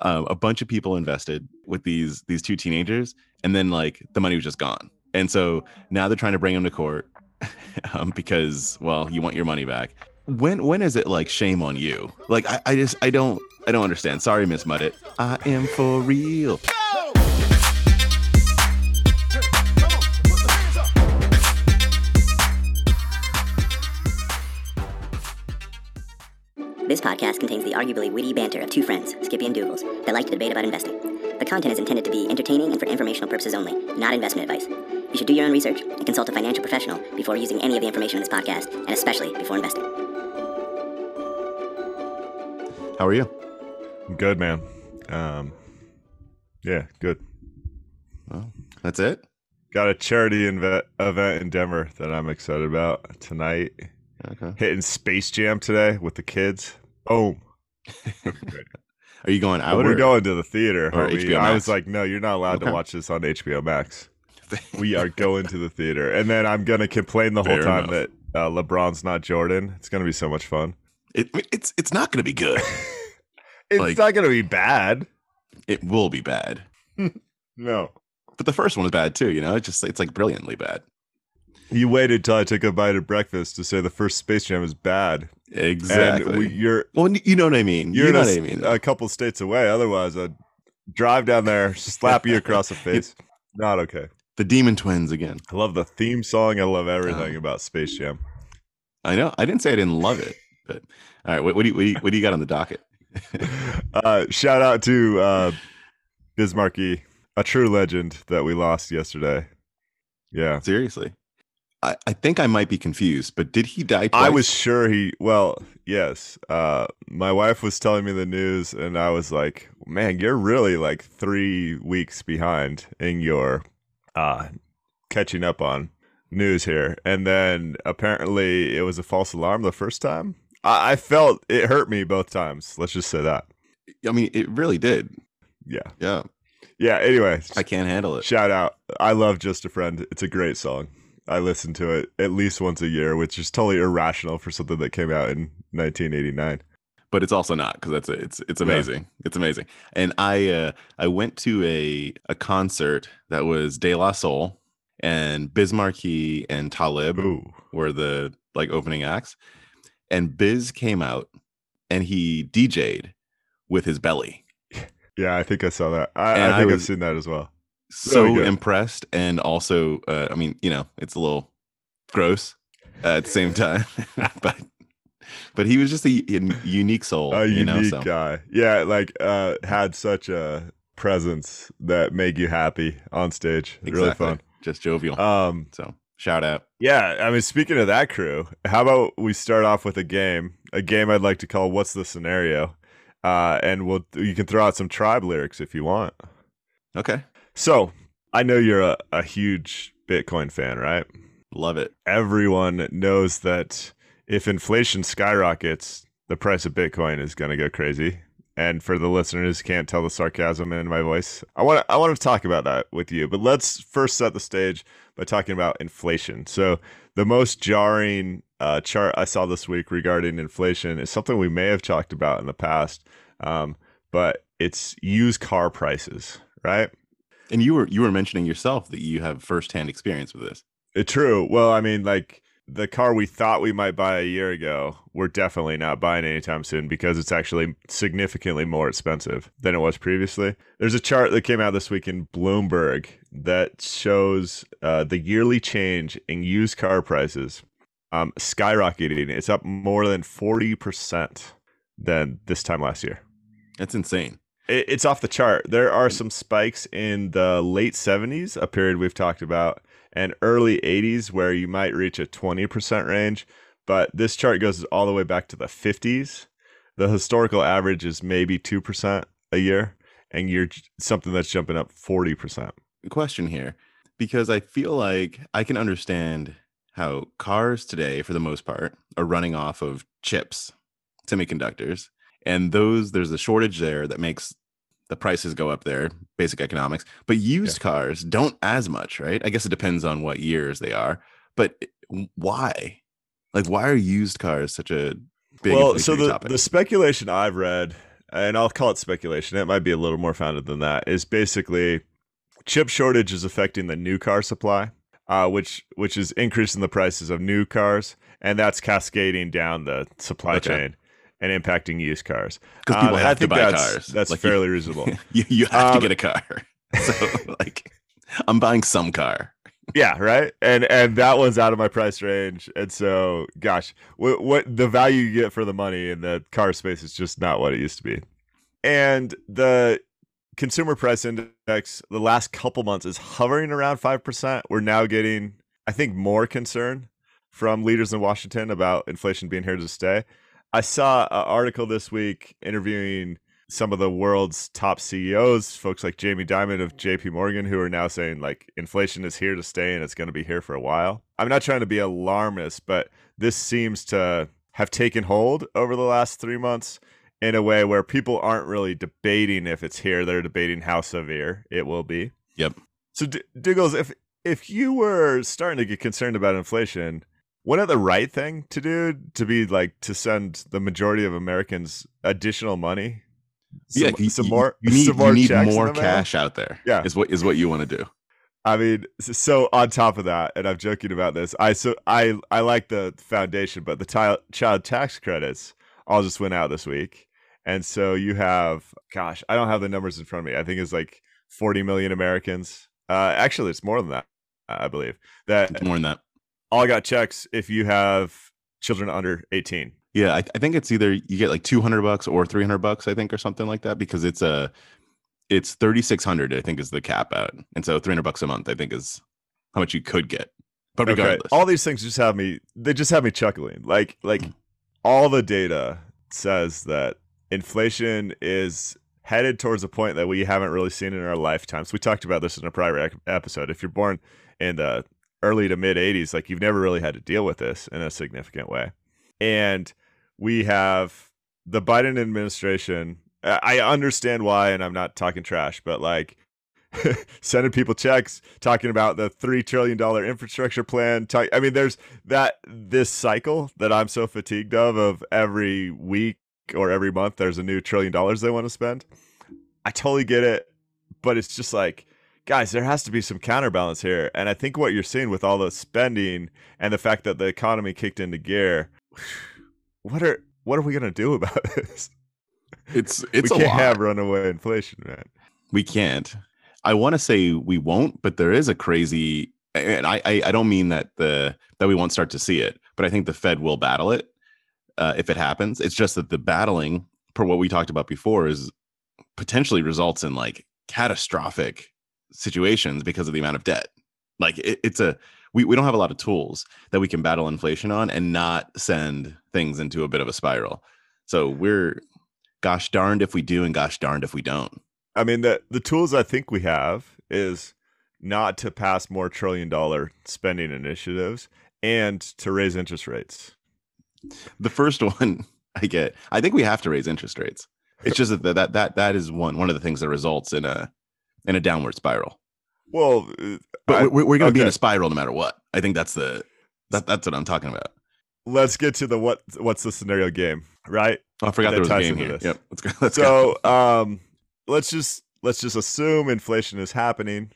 um, a bunch of people invested with these these two teenagers, and then like the money was just gone. And so now they're trying to bring him to court um, because, well, you want your money back. When when is it like shame on you? Like I, I just I don't I don't understand. Sorry, Miss Muddit. I am for real. This podcast contains the arguably witty banter of two friends, Skippy and Dougals, that like to debate about investing. The content is intended to be entertaining and for informational purposes only, not investment advice. You should do your own research and consult a financial professional before using any of the information in this podcast, and especially before investing. How are you? Good man. Um, yeah, good. Well, that's it. Got a charity inve- event in Denver that I'm excited about tonight. Okay. Hitting Space Jam today with the kids. Boom. Are you going out? We're or- going to the theater. or homie. HBO I was like, no, you're not allowed Okay. to watch this on HBO Max. We are going to the theater, and then I'm gonna complain the whole Fair time enough. that uh, LeBron's not Jordan. It's gonna be so much fun. It, it's it's not going to be good. It's Like- not gonna be bad. it will be bad. No. But the first one was bad too. You know, it's just it's like brilliantly bad. You waited till I took a bite of breakfast to say the first Space Jam is bad. Exactly. And we, you're well, you know what I mean. you're you know in what I mean. a couple states away. Otherwise, I'd drive down there, slap you across the face. Not okay. the Demon Twins again. I love the theme song. I love everything Oh. about Space Jam. I know. I didn't say I didn't love it, but all right. What, what do you what do you, what do you got on the docket? uh, shout out to uh, Biz Markie, a true legend that we lost yesterday. Yeah. Seriously, I, I think I might be confused. But did he die? I was sure he, well, yes. Uh, my wife was telling me the news, and I was like, man, you're really like three weeks behind in your uh, catching up on news here. And then apparently it was a false alarm the first time. I, I felt it hurt me both times. Let's just say that. I mean, it really did. Yeah. Yeah, Yeah. Anyway, I can't handle it. shout out. I love Just a Friend. It's a great song. I listen to it at least once a year, which is totally irrational for something that came out in 1989. but it's also not because that's it's it's amazing. It's amazing. And I uh I went to a a concert that was De La Soul and Biz Markie and Talib Ooh. were the like opening acts. And Biz came out and he DJ'd with his belly. Yeah, I think I saw that. I, I I think I've seen that as well. So impressed and also uh, I mean, you know, it's a little gross uh, at the same time. but but he was just a, unique soul, A you unique know, so guy. Yeah, like uh had such a presence that made you happy on stage. Really exactly. fun. Just jovial. Um so shout out. yeah, I mean speaking of that crew, how about we start off with a game, a game I'd like to call What's the Scenario? Uh and we'll you can throw out some tribe lyrics if you want. Okay. So, I know you're a, a huge Bitcoin fan, right? Love it. everyone knows that if inflation skyrockets, the price of Bitcoin is going to go crazy. And for the listeners who can't tell the sarcasm in my voice, I want to I want to talk about that with you. But let's first set the stage by talking about inflation. So the most jarring uh, chart I saw this week regarding inflation is something we may have talked about in the past, um, but it's used car prices, right? And you were you were mentioning yourself that you have firsthand experience with this. Uh, True. Well, I mean, like the car we thought we might buy a year ago, we're definitely not buying anytime soon because it's actually significantly more expensive than it was previously. There's a chart that came out this week in Bloomberg that shows uh, the yearly change in used car prices um, skyrocketing. It's up more than 40% than this time last year. That's insane. It, it's off the chart. There are some spikes in the late 70s, a period we've talked about, and early 80s where you might reach a 20% range. But this chart goes all the way back to the 50s. The historical average is maybe 2% a year, and you're something that's jumping up 40%. Question here, because I feel like I can understand how cars today, for the most part, are running off of chips, semiconductors, and those there's a shortage there that makes the prices go up there, basic economics. But used cars don't as much, right? I guess it depends on what years they are. But why? Like, why are used cars such a big well, so the, topic? the speculation I've read and I'll call it speculation. It might be a little more founded than that. Is basically chip shortage is affecting the new car supply, uh, which which is increasing the prices of new cars, and that's cascading down the supply Okay. chain and impacting used cars. Because people Um, have to buy that's, cars. That's Like, you- fairly reasonable. you, you have to Um, get a car. So like I'm buying some car. yeah, right. And and that one's out of my price range. And so, gosh, what what the value you get for the money in the car space is just not what it used to be. And the consumer price index the last couple months is hovering around 5%. We're now getting I think more concern from leaders in Washington about inflation being here to stay. I saw an article this week interviewing some of the world's top CEOs, folks like Jamie Dimon of JP Morgan, who are now saying like inflation is here to stay and it's going to be here for a while. I'm not trying to be alarmist, but this seems to have taken hold over the last three months in a way where people aren't really debating if it's here. They're debating how severe it will be. Yep. So, D- Diggles, if if you were starting to get concerned about inflation, wouldn't the right thing to do to be like to send the majority of Americans additional money? Some, yeah, you, some you- more. You need, some more you need more cash out there. Yeah. is what is what you want to do. I mean, so on top of that, and I'm joking about this. I so I I like the foundation, but the child child tax credits all just went out this week, and so you have, gosh, I don't have the numbers in front of me. I think it's like 40 million Americans. Uh, actually, it's more than that. I believe that It's more than that. All I got checks if you have children under 18. Yeah, I, I think it's either you get like two hundred bucks or three hundred bucks, I think, or something like that, because it's a it's thirty six hundred, I think, is the cap out, and so three hundred bucks a month, I think, is how much you could get. But regardless, all these things just have me. They just have me chuckling. Like like Mm. all the data says that inflation is headed towards a point that we haven't really seen in our lifetimes. We talked about this in a prior episode. If you're born in the early to mid 80s, like you've never really had to deal with this in a significant way. And we have the Biden administration. I understand why, and I'm not talking trash, but like sending people checks, talking about the three trillion dollar infrastructure plan. Talk, I mean, there's that this cycle that I'm so fatigued of of every week or every month there's a new trillion dollars they want to spend. I totally get it, but it's just like, guys, there has to be some counterbalance here. And I think what you're seeing with all the spending and the fact that the economy kicked into gear, what are what are we gonna do about this? it's it's we can't lot. have runaway inflation, man. We can't. I want to say we won't, but there is a crazy, and I, I I don't mean that the that we won't start to see it, but I think the Fed will battle it uh, if it happens. It's just that the battling, per what we talked about before, is potentially results in like catastrophic situations because of the amount of debt. Like it, it's a we, we don't have a lot of tools that we can battle inflation on and not send things into a bit of a spiral. So we're gosh darned if we do and gosh darned if we don't. I mean, the the tools I think we have is not to pass more trillion dollar spending initiatives and to raise interest rates. The first one I get, I think we have to raise interest rates. It's just that that that that is one one of the things that results in a in a downward spiral. Well, uh, But I- we're, we're going to be in a spiral no matter what. I think that's the that that's what I'm talking about. let's get to the what what's the scenario game, right? Oh, I forgot That there was a game here. this. Yep, let's go. Let's go. so, um, let's just let's just assume inflation is happening,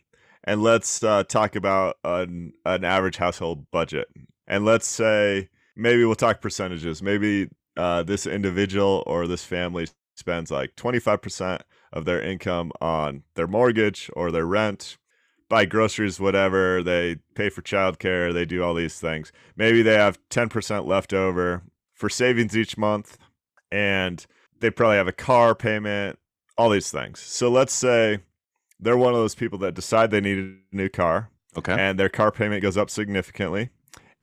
and let's uh, talk about an an average household budget, and let's say maybe we'll talk percentages. Maybe uh, this individual or this family spends like twenty five percent of their income on their mortgage or their rent. Buy groceries, whatever. They pay for childcare. They do all these things. Maybe they have 10% left over for savings each month. And they probably have a car payment, all these things. So let's say they're one of those people that decide they need a new car Okay. and their car payment goes up significantly.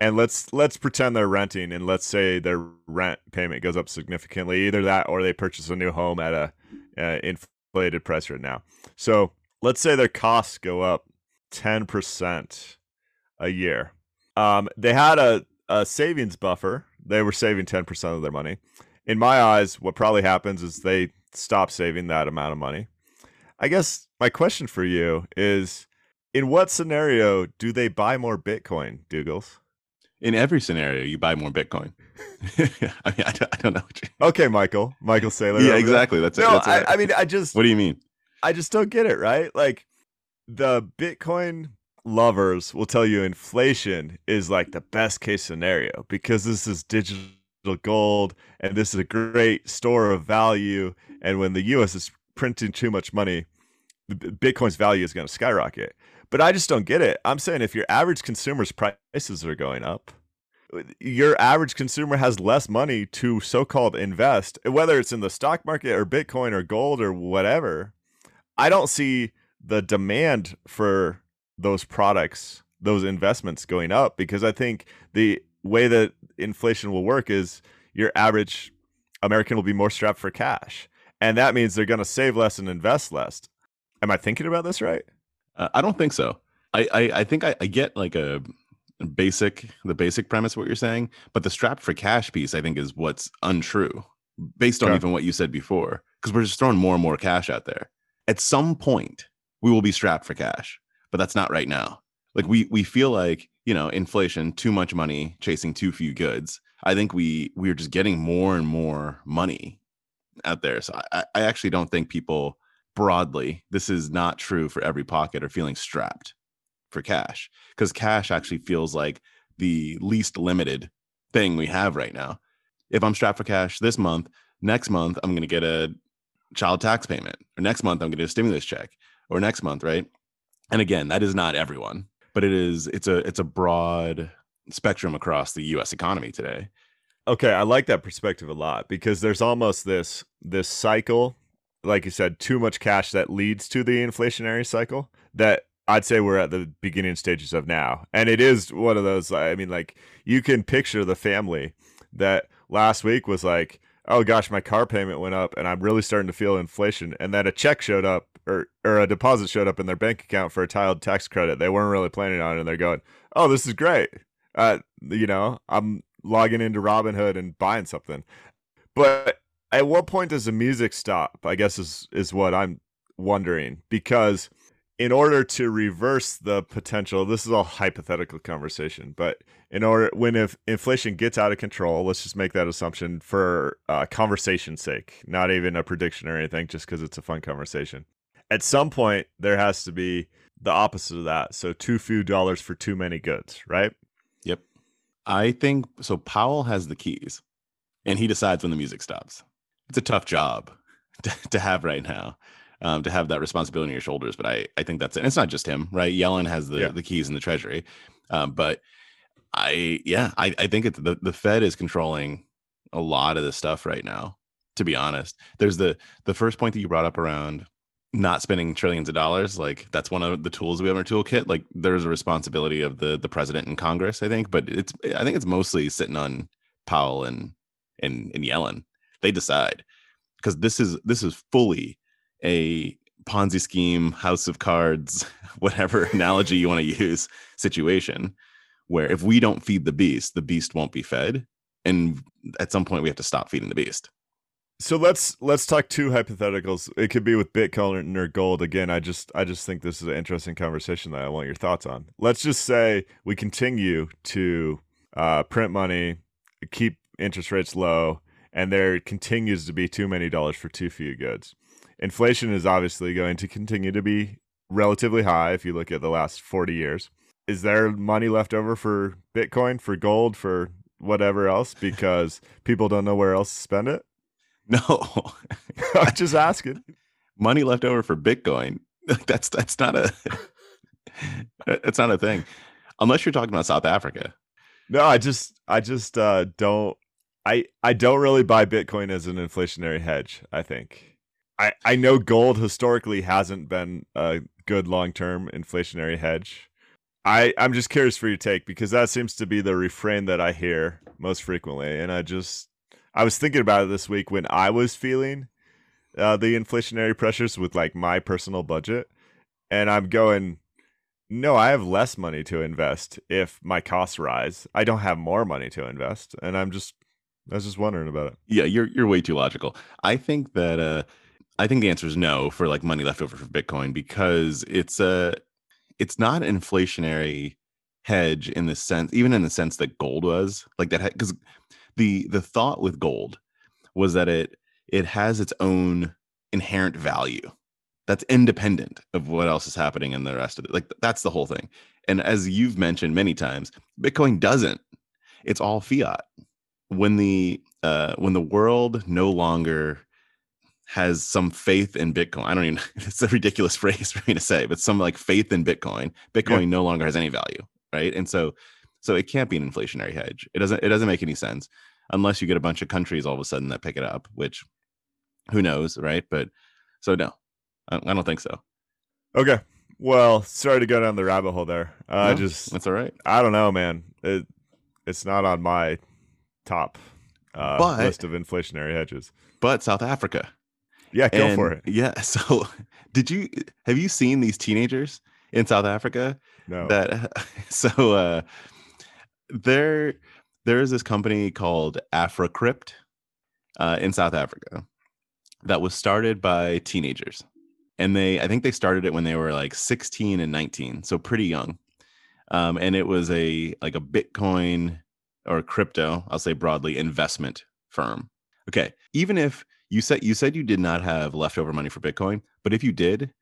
And let's let's pretend they're renting and let's say their rent payment goes up significantly. Either that or they purchase a new home at a uh, inflated price right now. So let's say their costs go up 10% a year. Um, they had a, a savings buffer. They were saving 10% of their money. In my eyes, what probably happens is they stop saving that amount of money. I guess my question for you is in what scenario do they buy more Bitcoin, Dougals? In every scenario, you buy more Bitcoin. I mean, I don't, I don't know. What you... Okay, Michael, Michael Saylor. Yeah, exactly. That's no. it. That's I, it. I mean, I just. what do you mean? I just don't get it. Right? Like the Bitcoin lovers will tell you inflation is like the best case scenario because this is digital gold and this is a great store of value. And when the U.S. is printing too much money, Bitcoin's value is going to skyrocket. But I just don't get it. I'm saying if your average consumer's prices are going up, your average consumer has less money to so-called invest, whether it's in the stock market or Bitcoin or gold or whatever. I don't see the demand for those products, those investments going up because I think the way that inflation will work is your average American will be more strapped for cash. And that means they're going to save less and invest less. Am I thinking about this right? Uh, I don't think so. I I, I think I, I get like a basic the basic premise of what you're saying, but the strap for cash piece I think is what's untrue based on Okay. even what you said before because we're just throwing more and more cash out there. At some point, we will be strapped for cash, but that's not right now. Like we we feel like you know inflation, too much money chasing too few goods. I think we we're just getting more and more money out there. So I, I actually don't think people broadly this is not true for every pocket or feeling strapped for cash because cash actually feels like the least limited thing we have right now. If I'm strapped for cash this month, next month I'm going to get a child tax payment, or next month I'm going to get a stimulus check, or next month, right? And again, that is not everyone, but it is. It's a it's a broad spectrum across the U.S. economy today. Okay, I like that perspective a lot because there's almost this this cycle, like you said, too much cash that leads to the inflationary cycle that I'd say we're at the beginning stages of now. And it is one of those I mean like you can picture the family that last week was like, "Oh gosh, my car payment went up and I'm really starting to feel inflation." And then a check showed up or or a deposit showed up in their bank account for a child tax credit. They weren't really planning on it and they're going, "Oh, this is great." Uh, you know, I'm logging into Robinhood and buying something. But at what point does the music stop? I guess is is what I'm wondering because in order to reverse the potential, this is all hypothetical conversation, but in order when if inflation gets out of control, let's just make that assumption for uh, conversation's sake, not even a prediction or anything, just because it's a fun conversation. At some point, there has to be the opposite of that. So too few dollars for too many goods, right? Yep. I think so. Powell has the keys and he decides when the music stops. It's a tough job to, to have right now, um, to have that responsibility on your shoulders. But I, I think that's it. And it's not just him, right? Yellen has the, Yeah. the keys in the treasury. Um, but I, yeah, I, I think it's the, the Fed is controlling a lot of the stuff right now, to be honest. There's the, the first point that you brought up around not spending trillions of dollars like that's one of the tools we have in our toolkit like there's a responsibility of the the president and congress i think but it's i think it's mostly sitting on powell and and, and yellen they decide because this is this is fully a ponzi scheme house of cards whatever analogy you want to use situation where if we don't feed the beast the beast won't be fed and at some point we have to stop feeding the beast So let's let's talk two hypotheticals. It could be with Bitcoin or gold. Again, I just I just think this is an interesting conversation that I want your thoughts on. Let's just say we continue to uh, print money, keep interest rates low, and there continues to be too many dollars for too few goods. Inflation is obviously going to continue to be relatively high if you look at the last 40 years. Is there money left over for Bitcoin, for gold, for whatever else because people don't know where else to spend it? no I'm just asking. money left over for Bitcoin. That's that's not a that's not a thing, unless you're talking about South Africa. No, I just I just uh don't I I don't really buy Bitcoin as an inflationary hedge, I think. I I know gold historically hasn't been a good long-term inflationary hedge. I I'm just curious for your take because that seems to be the refrain that I hear most frequently and I just I was thinking about it this week when I was feeling uh, the inflationary pressures with like my personal budget and I'm going no, I have less money to invest if my costs rise. I don't have more money to invest, and I'm just I was just wondering about it. Yeah, you're you're way too logical. I think that uh I think the answer is no for like money left over for Bitcoin because it's a it's not an inflationary hedge in the sense, even in the sense that gold was like that, because the the thought with gold was that it it has its own inherent value that's independent of what else is happening in the rest of it. Like that's the whole thing. And as you've mentioned many times, Bitcoin doesn't. It's all fiat. When the uh, when the world no longer has some faith in Bitcoin. I don't even it's a ridiculous phrase for me to say, but some like faith in Bitcoin. Bitcoin yeah. no longer has any value, right? And so so it can't be an inflationary hedge. It doesn't it doesn't make any sense unless you get a bunch of countries all of a sudden that pick it up, which who knows, right? But so no. I, I don't think so. Okay. Well, sorry to go down the rabbit hole there. Uh, I just that's all right. I don't know, man. It it's not on my top uh, but, list of inflationary hedges. But South Africa yeah, go and, for it. Yeah. So, did you have you seen these teenagers in South Africa? No. That so uh there there is this company called Africrypt uh, in South Africa that was started by teenagers, and they I think they started it when they were like 16 and 19, so pretty young. Um, and it was a like a Bitcoin or crypto, I'll say broadly, investment firm. Okay, even if you said you said you did not have leftover money for Bitcoin, but if you did,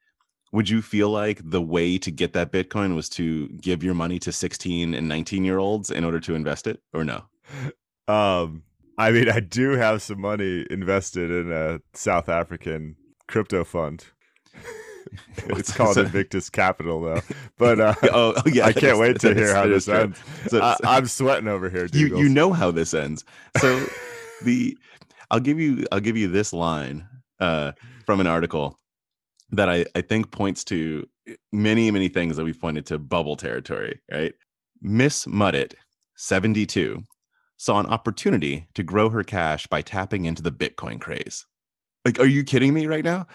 would you feel like the way to get that Bitcoin was to give your money to 16 and 19 year olds in order to invest it or no? Um, I mean, I do have some money invested in a South African crypto fund. it's called Invictus Capital, though. But uh, oh, oh, yeah, I can't wait to hear how this ends. So, I, am sweating over here. You you know how this ends. So the I'll give you I'll give you this line uh, from an article that I, I think points to many, many things that we've pointed to bubble territory, right? Miss Muddit, 72, saw an opportunity to grow her cash by tapping into the Bitcoin craze. Like, are you kidding me right now?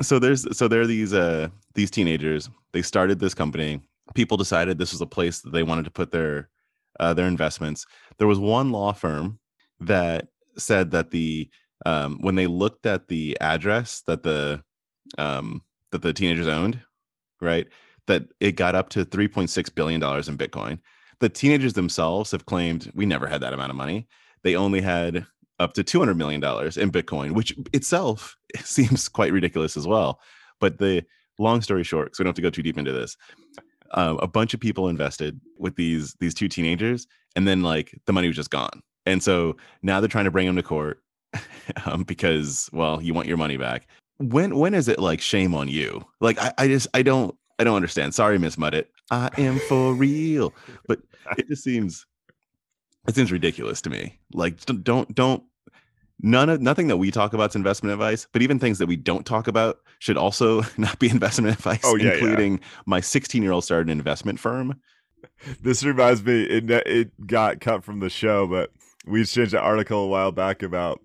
So there's so there are these uh these teenagers. They started this company. People decided this was a place that they wanted to put their uh, their investments. There was one law firm that said that the um, when they looked at the address that the um, that the teenagers owned, right, that it got up to 3.6 billion dollars in Bitcoin. The teenagers themselves have claimed we never had that amount of money. They only had up to 200 million dollars in Bitcoin, which itself seems quite ridiculous as well. But the long story short, so we don't have to go too deep into this. Um, a bunch of people invested with these these two teenagers, and then like the money was just gone. And so now they're trying to bring him to court um, because, well, you want your money back. When when is it like shame on you? Like I, I just I don't I don't understand. Sorry, Miss Muddit. I am for real, but it just seems it seems ridiculous to me. Like don't don't none of nothing that we talk about is investment advice, but even things that we don't talk about should also not be investment advice. Oh, yeah, including yeah. my 16 year old started an investment firm. This reminds me, it it got cut from the show, but we changed an article a while back about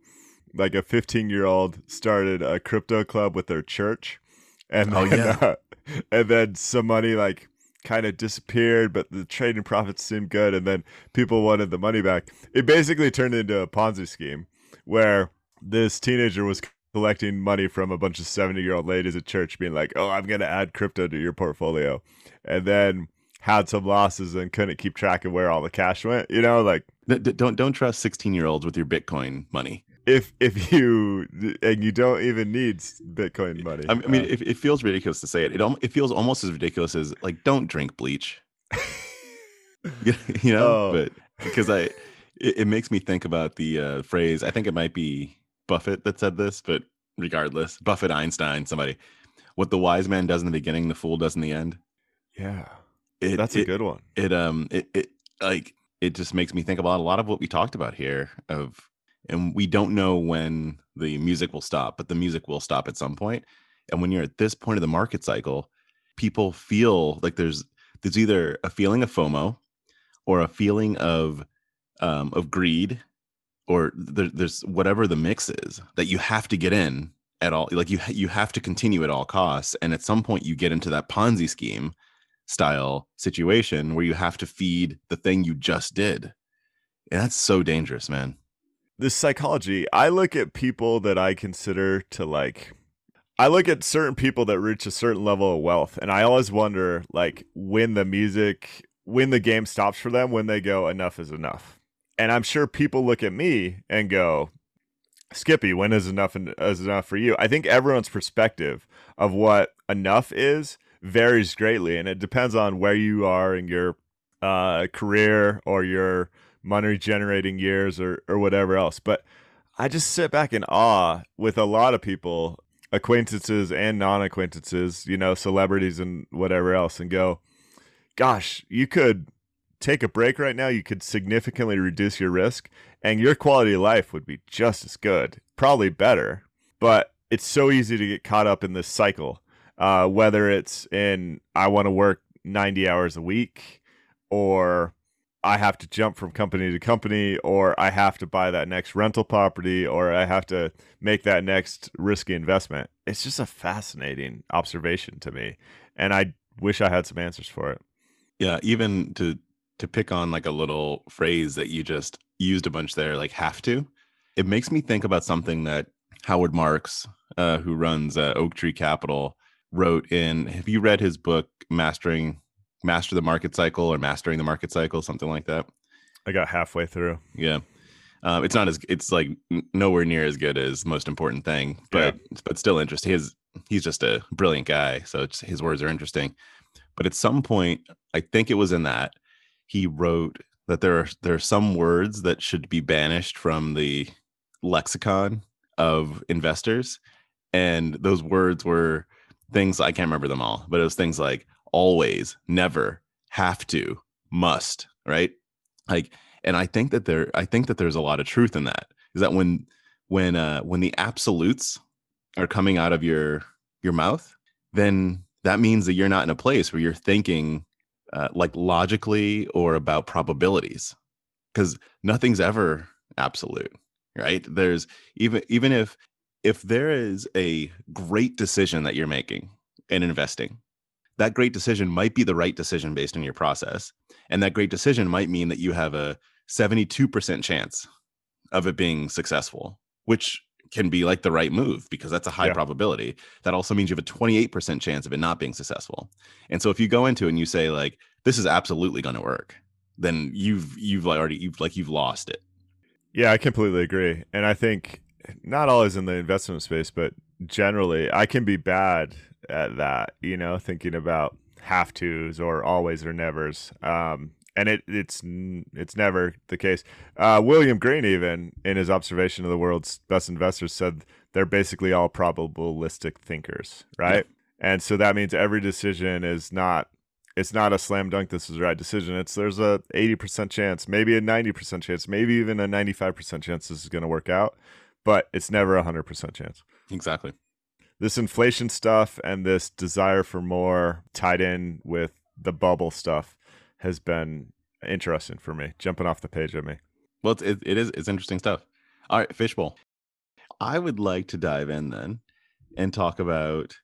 like a 15 year old started a crypto club with their church and oh, then, yeah. uh, and then some money like kind of disappeared but the trading profits seemed good and then people wanted the money back it basically turned into a ponzi scheme where this teenager was collecting money from a bunch of 70 year old ladies at church being like oh i'm going to add crypto to your portfolio and then had some losses and couldn't keep track of where all the cash went. You know, like don't don't trust 16 year olds with your Bitcoin money. If if you and you don't even need Bitcoin money. I mean, uh, it, it feels ridiculous to say it. It it feels almost as ridiculous as like don't drink bleach. you know, oh. but because I it, it, makes me think about the uh, phrase. I think it might be Buffett that said this, but regardless, Buffett, Einstein, somebody. What the wise man does in the beginning, the fool does in the end. Yeah. It, That's a good one. It um it, it like it just makes me think about a lot of what we talked about here of and we don't know when the music will stop, but the music will stop at some point. And when you're at this point of the market cycle, people feel like there's there's either a feeling of FOMO or a feeling of um, of greed or there, there's whatever the mix is that you have to get in at all like you you have to continue at all costs and at some point you get into that ponzi scheme style situation where you have to feed the thing you just did. And that's so dangerous, man. This psychology, I look at people that I consider to like I look at certain people that reach a certain level of wealth and I always wonder like when the music when the game stops for them when they go enough is enough. And I'm sure people look at me and go, Skippy, when is enough and is enough for you? I think everyone's perspective of what enough is varies greatly, and it depends on where you are in your uh, career or your money generating years or or whatever else. But I just sit back in awe with a lot of people, acquaintances and non acquaintances, you know, celebrities and whatever else, and go, gosh, you could take a break right now. You could significantly reduce your risk, and your quality of life would be just as good, probably better. But it's so easy to get caught up in this cycle, uh, whether it's in I want to work 90 hours a week or I have to jump from company to company, or I have to buy that next rental property, or I have to make that next risky investment. It's just a fascinating observation to me. And I wish I had some answers for it. Yeah, even to to pick on like a little phrase that you just used a bunch there, like have to, it makes me think about something that Howard Marks, uh, who runs uh, Oaktree Capital, wrote in. Have you read his book, Mastering master the market cycle or mastering the market cycle, something like that. I got halfway through. Yeah. Um, it's not as it's like nowhere near as good as most important thing, but yeah. but still interesting. His he's just a brilliant guy, so his words are interesting. But at some point, I think it was in that he wrote that there are there are some words that should be banished from the lexicon of investors, and those words were things I can't remember them all, but it was things like always, never, have to, must, right? Like, and I think that there, I think that there's a lot of truth in that. Is that when, when, uh, when the absolutes are coming out of your your mouth, then that means that you're not in a place where you're thinking uh, like logically or about probabilities, because nothing's ever absolute, right? There's even even if if there is a great decision that you're making in investing that great decision might be the right decision based on your process. And that great decision might mean that you have a 72% chance of it being successful, which can be like the right move because that's a high yeah. probability. That also means you have a 28% chance of it not being successful. And so if you go into it and you say like this is absolutely going to work, then you've you've already you've like you've lost it. Yeah, I completely agree. And I think not always in the investment space, but generally I can be bad at that, you know, thinking about have tos or always or nevers. Um, and it it's it's never the case. Uh, William Green, even in his observation of the world's best investors, said they're basically all probabilistic thinkers, right? Yeah. And so that means every decision is not it's not a slam dunk. This is the right decision. It's there's a eighty percent chance, maybe a ninety percent chance, maybe even a ninety five percent chance this is going to work out, but it's never a hundred percent chance. Exactly this inflation stuff and this desire for more tied in with the bubble stuff has been interesting for me, jumping off the page at me. Well, it's, it, it is it's interesting stuff. All right, fishbowl. I would like to dive in then and talk about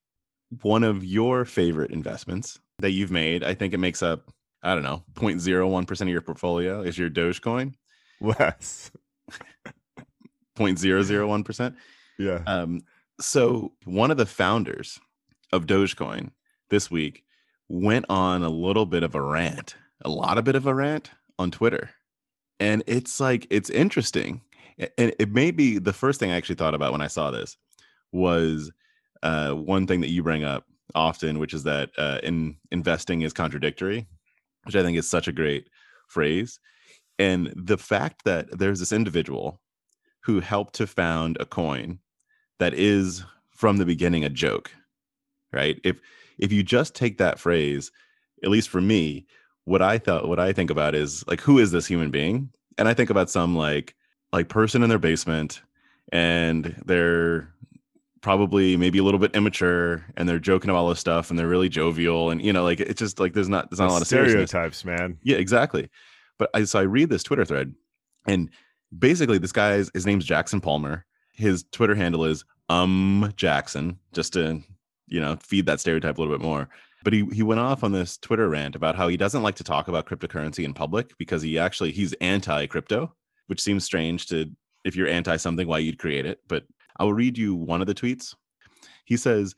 one of your favorite investments that you've made. I think it makes up I don't know 0.01% of your portfolio is your Dogecoin. Less. 0.001%. Yeah. Um, so one of the founders of Dogecoin this week went on a little bit of a rant, a lot of bit of a rant on Twitter. And it's like it's interesting. And it may be the first thing I actually thought about when I saw this was uh, one thing that you bring up often, which is that uh, in investing is contradictory, which I think is such a great phrase. And the fact that there's this individual who helped to found a coin that is from the beginning a joke right? If if you just take that phrase at least for me what i thought what i think about is like who is this human being? And i think about some like like person in their basement and they're probably maybe a little bit immature and they're joking about all this stuff and they're really jovial and you know like it's just like there's not there's not a lot of stereotypes man. Yeah exactly. But i so i read this twitter thread and basically this guy's his name's jackson palmer his Twitter handle is um Jackson, just to you know feed that stereotype a little bit more. But he he went off on this Twitter rant about how he doesn't like to talk about cryptocurrency in public because he actually he's anti crypto, which seems strange to if you're anti something why you'd create it. But I'll read you one of the tweets. He says,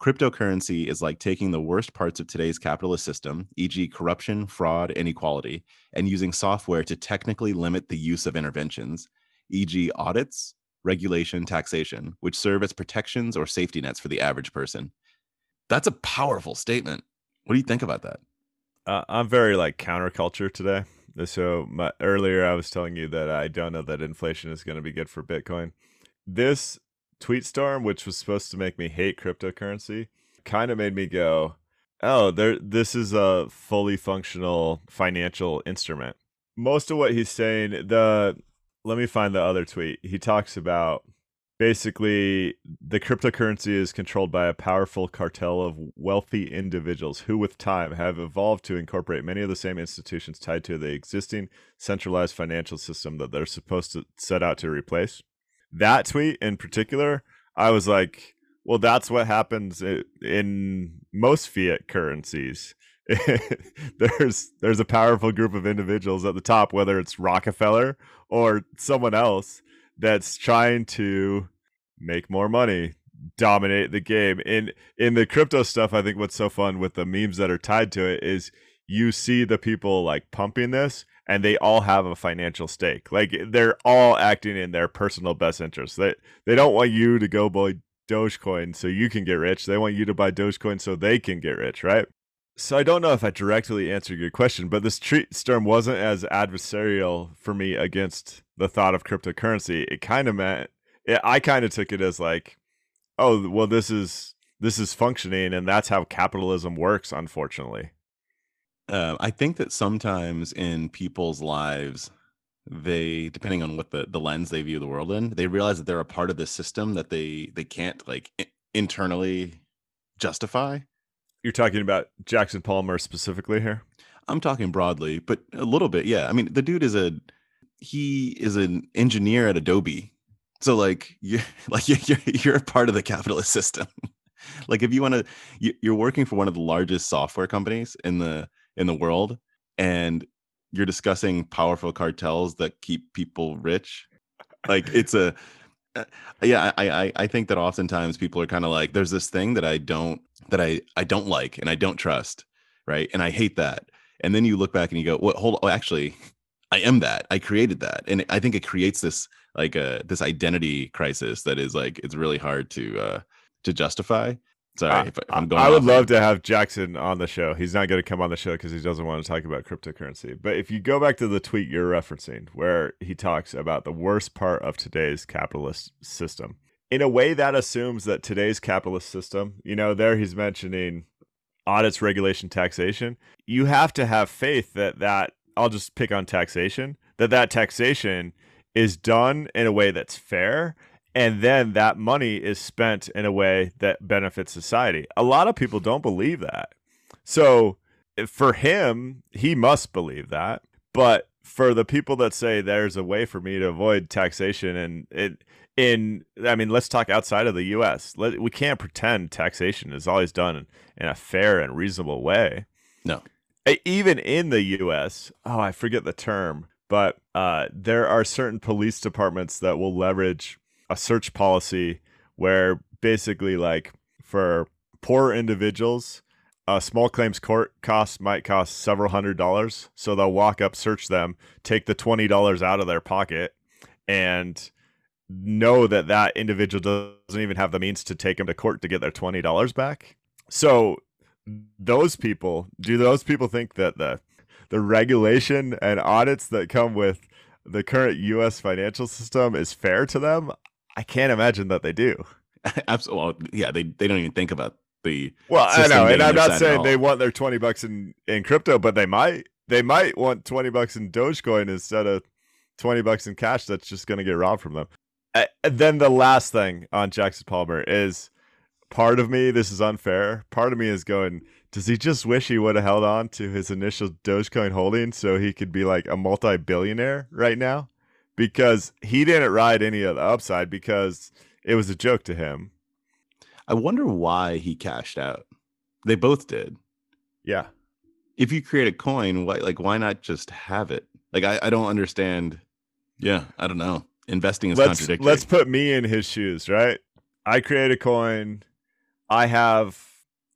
Cryptocurrency is like taking the worst parts of today's capitalist system, e.g., corruption, fraud, inequality, and using software to technically limit the use of interventions, e.g., audits, regulation, taxation, which serve as protections or safety nets for the average person. That's a powerful statement. What do you think about that? Uh, I'm very like counterculture today. So my, earlier I was telling you that I don't know that inflation is going to be good for Bitcoin. This tweet storm, which was supposed to make me hate cryptocurrency, kind of made me go, "Oh, there. This is a fully functional financial instrument." Most of what he's saying, the let me find the other tweet. He talks about basically the cryptocurrency is controlled by a powerful cartel of wealthy individuals who with time have evolved to incorporate many of the same institutions tied to the existing centralized financial system that they're supposed to set out to replace that tweet in particular i was like well that's what happens in most fiat currencies there's there's a powerful group of individuals at the top whether it's rockefeller or someone else that's trying to make more money, dominate the game. In in the crypto stuff, I think what's so fun with the memes that are tied to it is you see the people like pumping this and they all have a financial stake. Like they're all acting in their personal best interest. They they don't want you to go buy Dogecoin so you can get rich. They want you to buy Dogecoin so they can get rich, right? So I don't know if I directly answered your question, but this tweet storm wasn't as adversarial for me against the thought of cryptocurrency. It kind of meant it, I kind of took it as like, oh, well, this is this is functioning, and that's how capitalism works. Unfortunately, uh, I think that sometimes in people's lives, they depending on what the the lens they view the world in, they realize that they're a part of this system that they they can't like I- internally justify you're talking about Jackson Palmer specifically here? I'm talking broadly, but a little bit, yeah. I mean, the dude is a he is an engineer at Adobe. So like you like you're you're a part of the capitalist system. like if you want to you're working for one of the largest software companies in the in the world and you're discussing powerful cartels that keep people rich. Like it's a uh, yeah, I, I I think that oftentimes people are kind of like, there's this thing that I don't that I I don't like and I don't trust, right? And I hate that. And then you look back and you go, well, hold, oh, actually, I am that. I created that, and I think it creates this like a uh, this identity crisis that is like it's really hard to uh to justify. Sorry, if, I'm going. I would love to have Jackson on the show. He's not going to come on the show because he doesn't want to talk about cryptocurrency. But if you go back to the tweet you're referencing, where he talks about the worst part of today's capitalist system, in a way that assumes that today's capitalist system, you know, there he's mentioning audits, regulation, taxation. You have to have faith that that I'll just pick on taxation that that taxation is done in a way that's fair and then that money is spent in a way that benefits society. A lot of people don't believe that. So for him, he must believe that. But for the people that say there's a way for me to avoid taxation and it in I mean, let's talk outside of the US. Let, we can't pretend taxation is always done in, in a fair and reasonable way. No. Even in the US, oh, I forget the term, but uh, there are certain police departments that will leverage a search policy where basically like for poor individuals a small claims court cost might cost several hundred dollars. So they'll walk up search them take the $20 out of their pocket and know that that individual doesn't even have the means to take them to court to get their $20 back. So those people do those people think that the the regulation and audits that come with the current US financial system is fair to them I can't imagine that they do. Absolutely. Well, yeah, they, they don't even think about the. Well, I know, and I'm not saying they want their twenty bucks in in crypto, but they might they might want twenty bucks in Dogecoin instead of twenty bucks in cash. That's just going to get robbed from them. And then the last thing on Jackson Palmer is part of me. This is unfair. Part of me is going. Does he just wish he would have held on to his initial Dogecoin holding so he could be like a multi billionaire right now? Because he didn't ride any of the upside because it was a joke to him. I wonder why he cashed out. They both did. Yeah. If you create a coin, why like why not just have it? Like I, I don't understand. Yeah, I don't know. Investing is let's, contradictory. Let's put me in his shoes, right? I create a coin. I have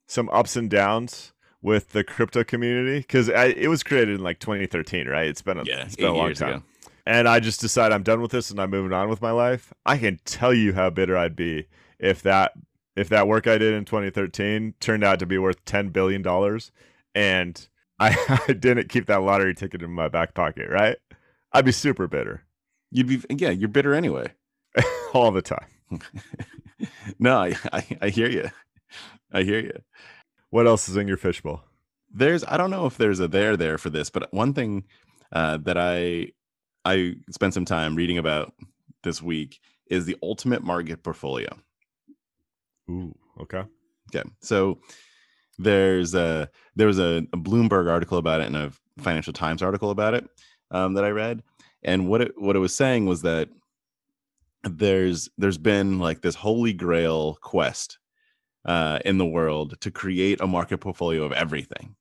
some ups and downs with the crypto community because it was created in like 2013, right? It's been a, Yeah, it's been a long time. ago. And I just decide I'm done with this and I'm moving on with my life. I can tell you how bitter I'd be if that if that work I did in 2013 turned out to be worth 10 billion dollars and I, I didn't keep that lottery ticket in my back pocket, right? I'd be super bitter You'd be yeah, you're bitter anyway. all the time. no, I, I I hear you. I hear you. What else is in your fishbowl? There's I don't know if there's a there there for this, but one thing uh, that I I spent some time reading about this week is the ultimate market portfolio. Ooh, okay. Okay, so there's a there was a, a Bloomberg article about it and a Financial Times article about it um, that I read, and what it what it was saying was that there's there's been like this holy grail quest uh, in the world to create a market portfolio of everything.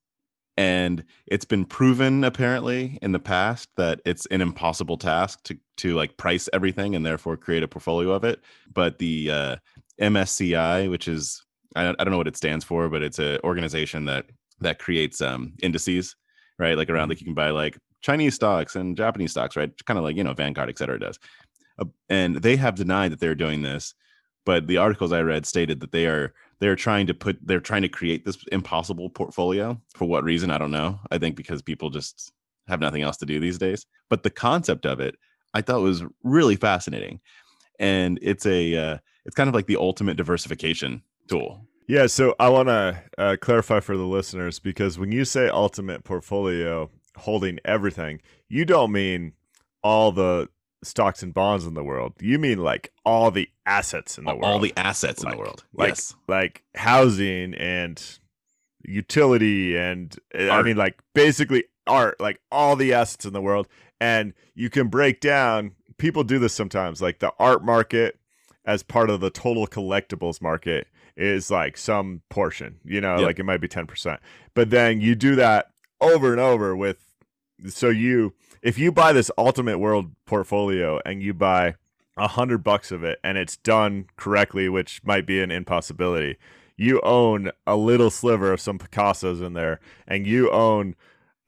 And it's been proven apparently in the past that it's an impossible task to to like price everything and therefore create a portfolio of it. But the uh, MSCI, which is I don't, I don't know what it stands for, but it's an organization that that creates um, indices, right? Like around like you can buy like Chinese stocks and Japanese stocks, right? Kind of like you know Vanguard, et cetera, does. Uh, and they have denied that they're doing this, but the articles I read stated that they are they're trying to put they're trying to create this impossible portfolio. For what reason? I don't know. I think because people just have nothing else to do these days. But the concept of it i thought was really fascinating. And it's a uh, it's kind of like the ultimate diversification tool. Yeah, so I want to uh, clarify for the listeners because when you say ultimate portfolio holding everything, you don't mean all the stocks and bonds in the world. You mean like all the assets in the world. all the assets in the world like yes like housing and utility and uh, I mean like basically art, like all the assets in the world. And you can break down people do this sometimes, like the art market as part of the total collectibles market is like some portion, you know, Yep. like it might be 10%. But then you do that over and over with so you if you buy this ultimate world portfolio and you buy a hundred bucks of it and it's done correctly, which might be an impossibility, you own a little sliver of some Picassos in there, and you own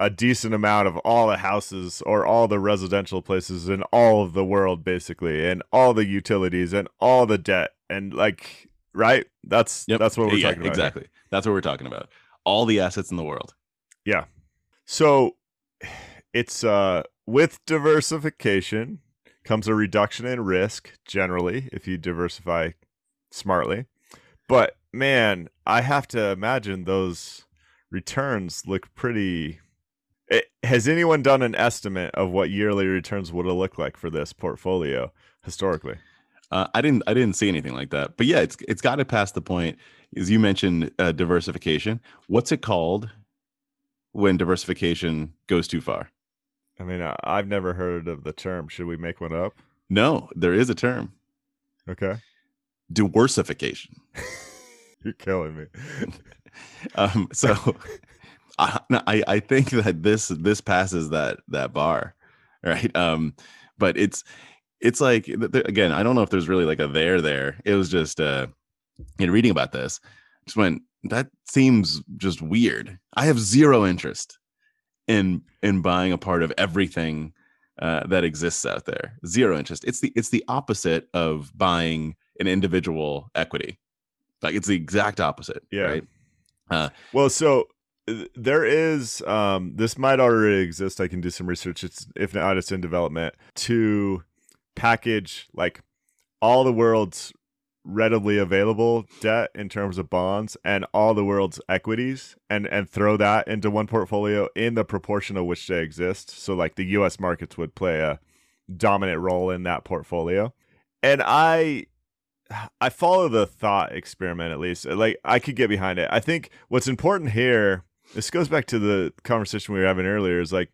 a decent amount of all the houses or all the residential places in all of the world, basically, and all the utilities and all the debt, and like, right? That's Yep. that's what we're yeah, talking about. here. exactly that's what we're talking about all the assets in the world yeah So it's uh with diversification comes a reduction in risk generally if you diversify smartly. But man, I have to imagine those returns look pretty Eh, has anyone done an estimate of what yearly returns would have looked like for this portfolio historically? Uh, I didn't I didn't see anything like that. But yeah, it's it's got to pass the point. As you mentioned, uh, diversification. What's it called when diversification goes too far? I mean, I- I've never heard of the term. Should we make one up? No, there is a term. Okay. Diworsification. You're killing me. Um, so I, I I think that this this passes that that bar, right? Um, but it's it's like again, I don't know if there's really like a there there. It was just uh, know, reading about this, just went that seems just weird. I have zero interest in in buying a part of everything uh, that exists out there. Zero interest. It's the it's the opposite of buying an individual equity. Like it's the exact opposite. Yeah. Right. Uh, Well, so there is um this might already exist. I can do some research. It's if not it's in development to package like all the world's readily available debt in terms of bonds and all the world's equities and and throw that into one portfolio in the proportion of which they exist. So like the US markets would play a dominant role in that portfolio. And I I follow the thought experiment at least. Like I could get behind it. I think what's important here, this goes back to the conversation we were having earlier, is like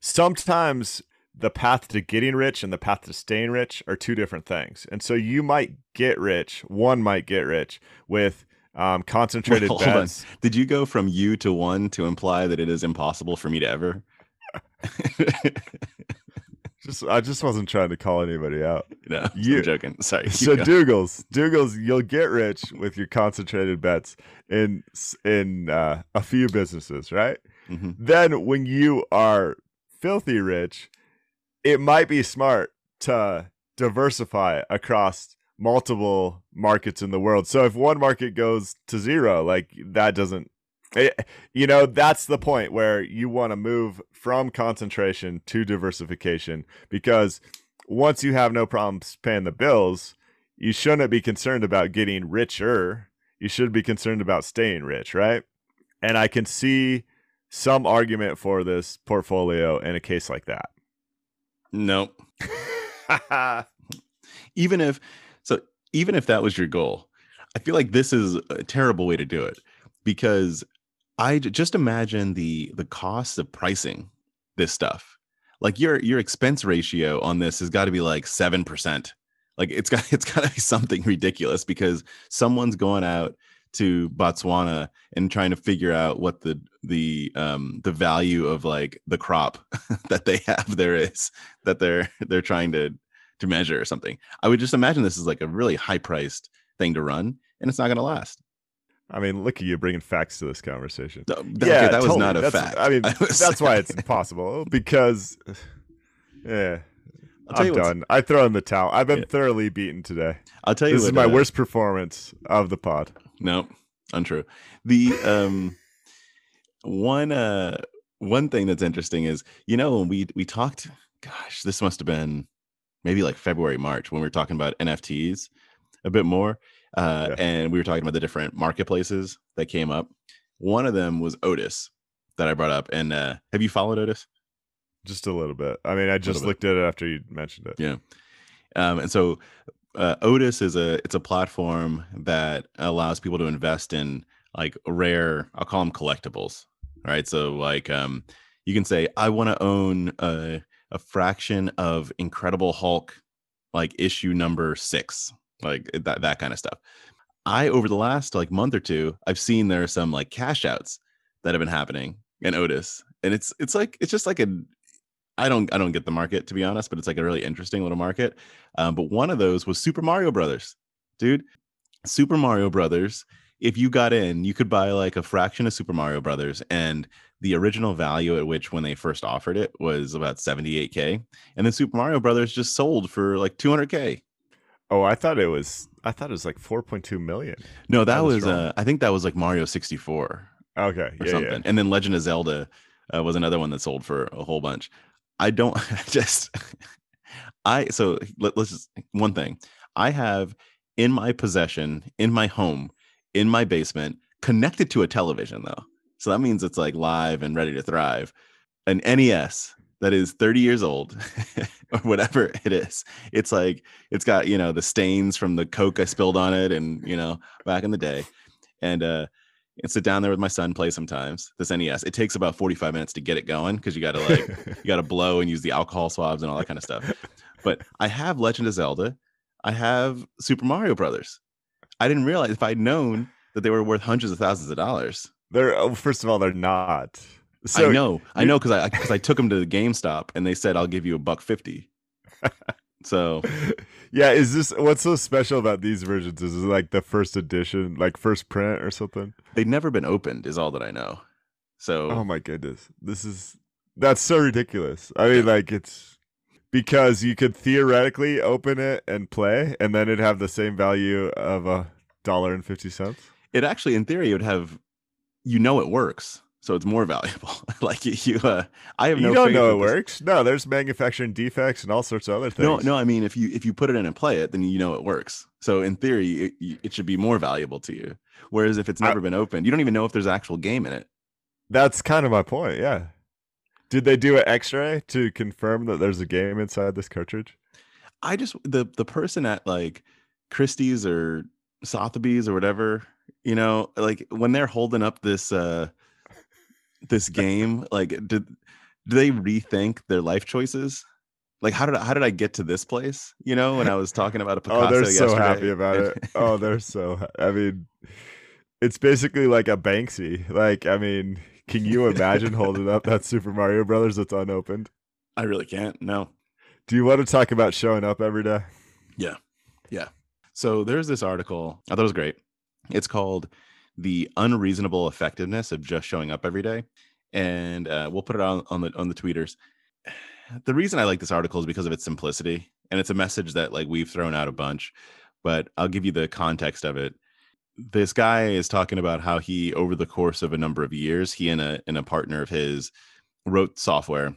sometimes the path to getting rich and the path to staying rich are two different things. And so you might get rich, one might get rich with um, concentrated bets. Did you go from you to one to imply that it is impossible for me to ever? Just I just wasn't trying to call anybody out. No, You- I'm joking. Sorry. So going. Dougals, Dougals, you'll get rich with your concentrated bets in in uh, a few businesses, right? Mhm. Then when you are filthy rich, it might be smart to diversify across multiple markets in the world. So if one market goes to zero, like that doesn't it, you know, that's the point where you want to move from concentration to diversification because once you have no problems paying the bills, you shouldn't be concerned about getting richer. You should be concerned about staying rich, right? And I can see some argument for this portfolio in a case like that. Nope. even if so even if that was your goal i feel like this is a terrible way to do it because I just imagine the the cost of pricing this stuff like your your expense ratio on this has got to be like 7% like it's got it's got to be something ridiculous because someone's going out to botswana and trying to figure out what the the um the value of like the crop that they have there is that they're they're trying to to measure or something. I would just imagine this is like a really high priced thing to run and it's not going to last. I mean, look at you bringing facts to this conversation. No, th- okay, that was not a That's- fact. I mean, I was- that's why it's impossible because, yeah, tell I'm done. I throw in the towel. I've been Yeah. thoroughly beaten today. I'll tell you This is my uh, worst performance of the pod. No, untrue. The um one uh one thing that's interesting is you know when we we talked gosh, this must have been maybe like February, March when we were talking about NFTs a bit more. Uh Yeah. and we were talking about the different marketplaces that came up. One of them was Otis that I brought up. And uh have you followed Otis? Just a little bit. I mean, I just looked at it after you mentioned it. Yeah. Um, and so uh, Otis is a it's a platform that allows people to invest in like rare, I'll call them collectibles. Right. So like um you can say, I want to own a, a fraction of Incredible Hulk, like issue number six, like that that kind of stuff. I over the last like month or two, I've seen there are some like cash outs that have been happening in Otis. And it's it's like it's just like a I don't I don't get the market to be honest, but it's like a really interesting little market. Um, but one of those was Super Mario Brothers, dude. Super Mario Brothers. If you got in, you could buy like a fraction of Super Mario Brothers, and the original value at which when they first offered it was about 78k, and then Super Mario Brothers just sold for like 200k. Oh, I thought it was. I thought it was like 4.2 million. No, that That was was uh, I think that was like Mario 64 Okay, or yeah, something. yeah. And then Legend of Zelda uh, was another one that sold for a whole bunch. I don't just I so let, let's just one thing. I have in my possession, in my home, in my basement, connected to a television though. So that means it's like live and ready to thrive. An NES that is 30 years old or whatever it is. It's like it's got, you know, the stains from the coke I spilled on it and, you know, back in the day. And uh and sit down there with my son play sometimes this nes it takes about 45 minutes to get it going because you gotta like you gotta blow and use the alcohol swabs and all that kind of stuff. But i have legend of zelda. I have super mario brothers. I didn't realize if i'd known that they were worth hundreds of thousands of dollars. They're oh, first of all, they're not. So i know. I know because i because i took them to the gamestop and they said i'll give you a buck 50 so yeah, is this what's so special about these versions? Is it like the first edition, like first print or something? they've never been opened is all that i know so Oh my goodness. This is that's so ridiculous. I mean like it's because you could theoretically open it and play and then it'd have the same value of a dollar and 50 cents. it actually in theory it would have you know it works so it's more valuable like you, uh i have no you don't know it works. No, there's manufacturing defects and all sorts of other things. no no i mean if you if you put it in and play it then you know it works so in theory it, it should be more valuable to you whereas if it's I- never been opened you don't even know if there's actual game in it That's kind of my point. Yeah. Did they do an X-ray to confirm that there's a game inside this cartridge? i just the the person at like christie's or sotheby's or whatever you know like when they're holding up this uh this game like did do they rethink their life choices like how did I, how did I get to this place? You know, when I was talking about a oh, Picasso oh, they're so yesterday, happy about it. Oh, they're so. I mean, it's basically like a Banksy. Like, I mean, can you imagine holding up that Super Mario Brothers that's unopened? I really can't. No, Do you want to talk about showing up every day? Yeah. Yeah. So there's this article. I thought it was great. It's called The Unreasonable Effectiveness of Just Showing Up Every Day. And uh, we'll put it on, on the on the tweeters. The reason I like this article is because of its simplicity. And it's a message that like we've thrown out a bunch, but I'll give you the context of it. This guy is talking about how he, over the course of a number of years, he and a and a partner of his wrote software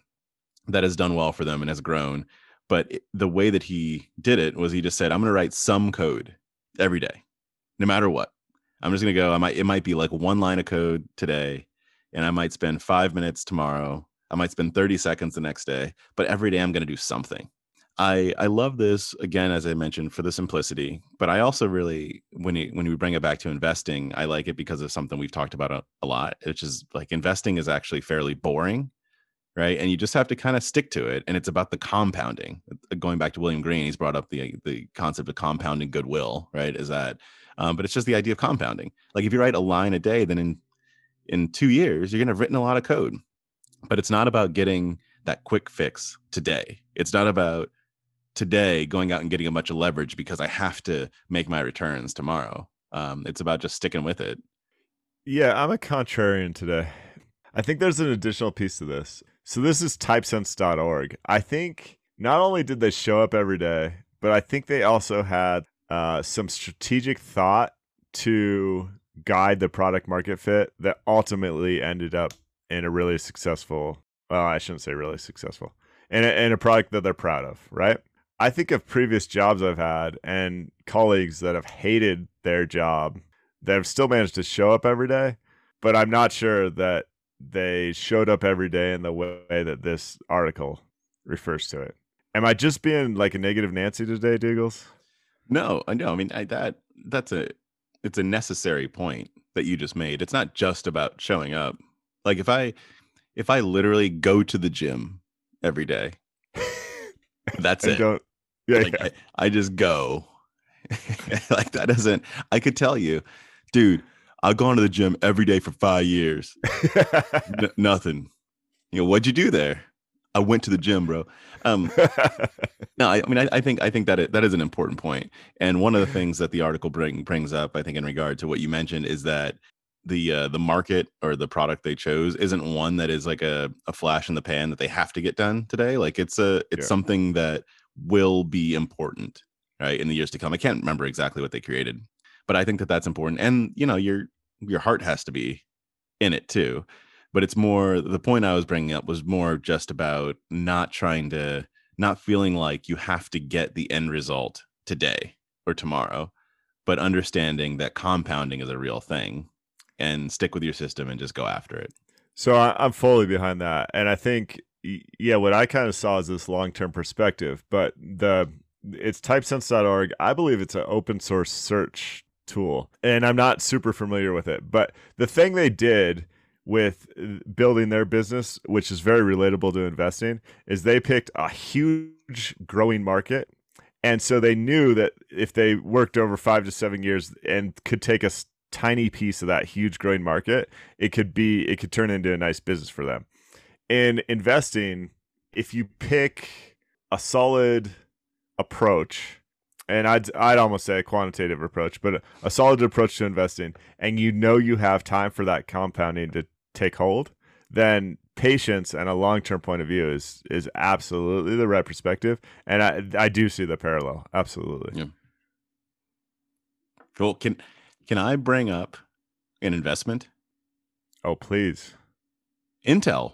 that has done well for them and has grown but it, the way that he did it was he just said i'm going to write some code every day no matter what i'm just to go i might it might be like one line of code today and i might spend five minutes tomorrow i might spend 30 seconds the next day but every day i'm to do something i i love this again as i mentioned for the simplicity but i also really when you when we bring it back to investing i like it because of something we've talked about a, a lot which is like investing is actually fairly boring right? And you just have to kind of stick to it. And it's about the compounding. Going back to William Green, he's brought up the the concept of compounding goodwill, right? Is that, um, but it's just the idea of compounding. Like if you write a line a day, then in in two years you're gonna have written a lot of code. But it's not about getting that quick fix today. It's not about today going out and getting a bunch of leverage because I have to make my returns tomorrow. Um, it's about just sticking with it. Yeah, I'm a contrarian today. I think there's an additional piece to this. So this is typesense.org. I think not only did they show up every day, but I think they also had uh, some strategic thought to guide the product market fit that ultimately ended up in a really successful, well, I shouldn't say really successful, and a, in a product that they're proud of, right? I think of previous jobs I've had and colleagues that have hated their job that have still managed to show up every day, but I'm not sure that they showed up every day in the way that this article refers to it. Am I just being like a negative Nancy today, Dougals? No, I know. I mean, I, that that's a it's a necessary point that you just made. It's not just about showing up. Like if I if I literally go to the gym every day, that's it. Don't, yeah, like, yeah. I, I just go. like that doesn't. I could tell you, dude. I've gone to the gym every day for five years. N- nothing. You know, what'd you do there? I went to the gym, bro. Um, no, I, I mean, I, I, think I think that it, that is an important point. And one of the things that the article bring brings up, I think, in regard to what you mentioned, is that the uh, the market or the product they chose isn't one that is like a, a flash in the pan that they have to get done today. Like it's a it's yeah. something that will be important, right, in the years to come. I can't remember exactly what they created, but I think that that's important. And you know, your your heart has to be in it too. But it's more the point I was bringing up was more just about not trying to not feeling like you have to get the end result today or tomorrow, but understanding that compounding is a real thing and stick with your system and just go after it. So I'm fully behind that, and I think yeah, what I kind of saw is this long term perspective, but the it's typesense.org. I believe it's an open source search tool, and I'm not super familiar with it. But the thing they did with building their business, which is very relatable to investing, is they picked a huge growing market. And so they knew that if they worked over five to seven years and could take a tiny piece of that huge growing market, it could be, it could turn into a nice business for them. In investing, if you pick a solid approach and I'd I'd almost say a quantitative approach, but a, solid approach to investing, and you know you have time for that compounding to take hold, then patience and a long term point of view is is absolutely the right perspective, and I I do see the parallel absolutely. Yeah. Cool. Can can I bring up an investment? Oh please. Intel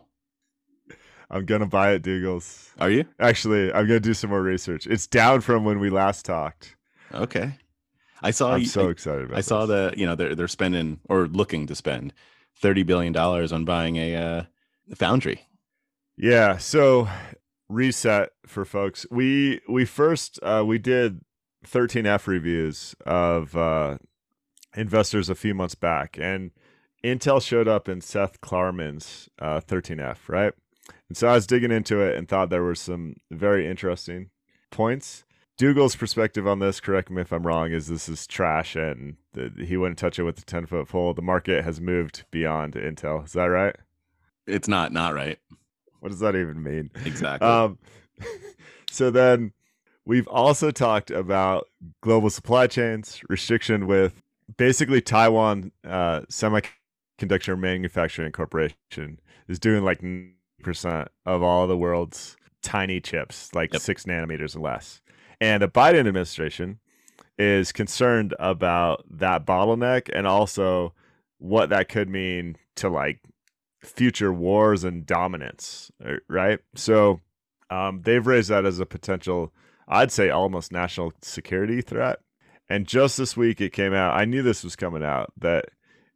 I'm gonna buy it, Dougals. Are you? Actually, I'm gonna do some more research. It's down from when we last talked. Okay. I saw. I'm so excited. I, I saw that you know they're they're spending or looking to spend thirty billion dollars on buying a uh, foundry. Yeah. So reset for folks. We we first uh, we did 13F reviews of uh, investors a few months back, and Intel showed up in Seth Klarman's uh, 13F, right? And so I was digging into it and thought there were some very interesting points. Dougal's perspective on this, correct me if I'm wrong, is this is trash and the, he wouldn't touch it with a 10 foot pole. The market has moved beyond Intel. Is that right? It's not, not right. What does that even mean? Exactly. Um, So then we've also talked about global supply chains, restriction with basically Taiwan uh, Semiconductor Manufacturing Corporation is doing like percent of all the world's tiny chips, like Yep. six nanometers or less. And the Biden administration is concerned about that bottleneck and also what that could mean to like future wars and dominance, right? So um, they've raised that as a potential, I'd say almost national security threat. And just this week it came out, I knew this was coming out, that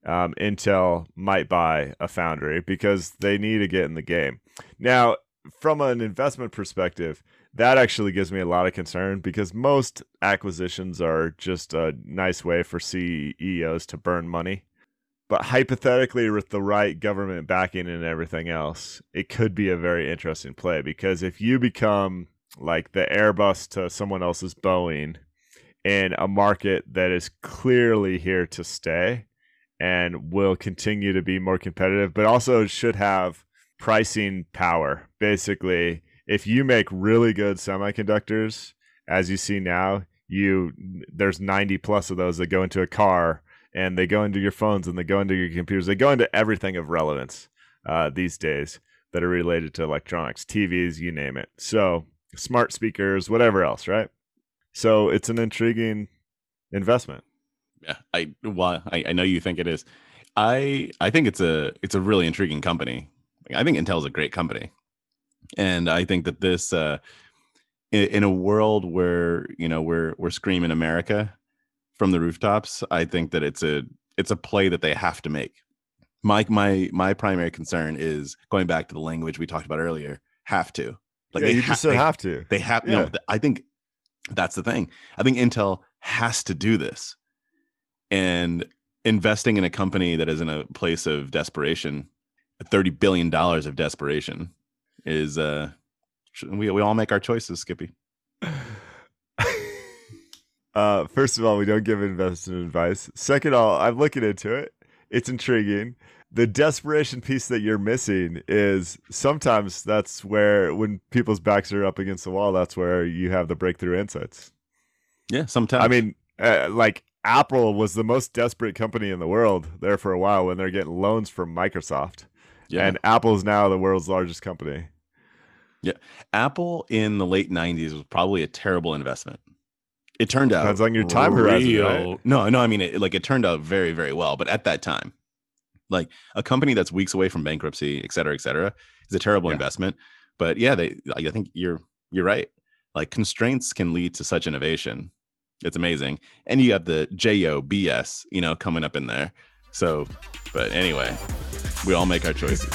um, Intel might buy a foundry because they need to get in the game. Now, from an investment perspective, that actually gives me a lot of concern because most acquisitions are just a nice way for CEOs to burn money. But hypothetically, with the right government backing and everything else, it could be a very interesting play because if you become like the Airbus to someone else's Boeing in a market that is clearly here to stay and will continue to be more competitive, but also should have pricing power. Basically, if you make really good semiconductors, as you see now, you there's 90 plus of those that go into a car and they go into your phones and they go into your computers. They go into everything of relevance uh, these days that are related to electronics, TVs, you name it. So smart speakers, whatever else, right? So it's an intriguing investment. Yeah, I well, I, I know you think it is. I I think it's a it's a really intriguing company. I think Intel's a great company, and I think that this uh, in, in a world where you know we're we're screaming America from the rooftops, I think that it's a it's a play that they have to make. My my my primary concern is going back to the language we talked about earlier. Have to Like they yeah, you ha- just they- have to. they have Yeah. no. th- I think that's the thing. I think Intel has to do this, and investing in a company that is in a place of desperation, thirty billion dollars of desperation, is uh, we we all make our choices, Skippy. uh, first of all, we don't give investment advice. Second of all, I'm looking into it. It's intriguing. The desperation piece that you're missing is sometimes that's where, when people's backs are up against the wall, that's where you have the breakthrough insights. Yeah, sometimes. I mean, uh, like Apple was the most desperate company in the world there for a while when they're getting loans from Microsoft. yeah. And Apple's now the world's largest company. Apple in the late '90s was probably a terrible investment. It turned out Depends on your time horizon, right? No, no, I mean it, like it turned out very, very well. But at that time, like a company that's weeks away from bankruptcy, et cetera, et cetera, is a terrible Yeah. investment. But yeah, they. I think you're you're right. Like constraints can lead to such innovation. It's amazing, and you have the JOBS, you know, coming up in there. So, but anyway, we all make our choices.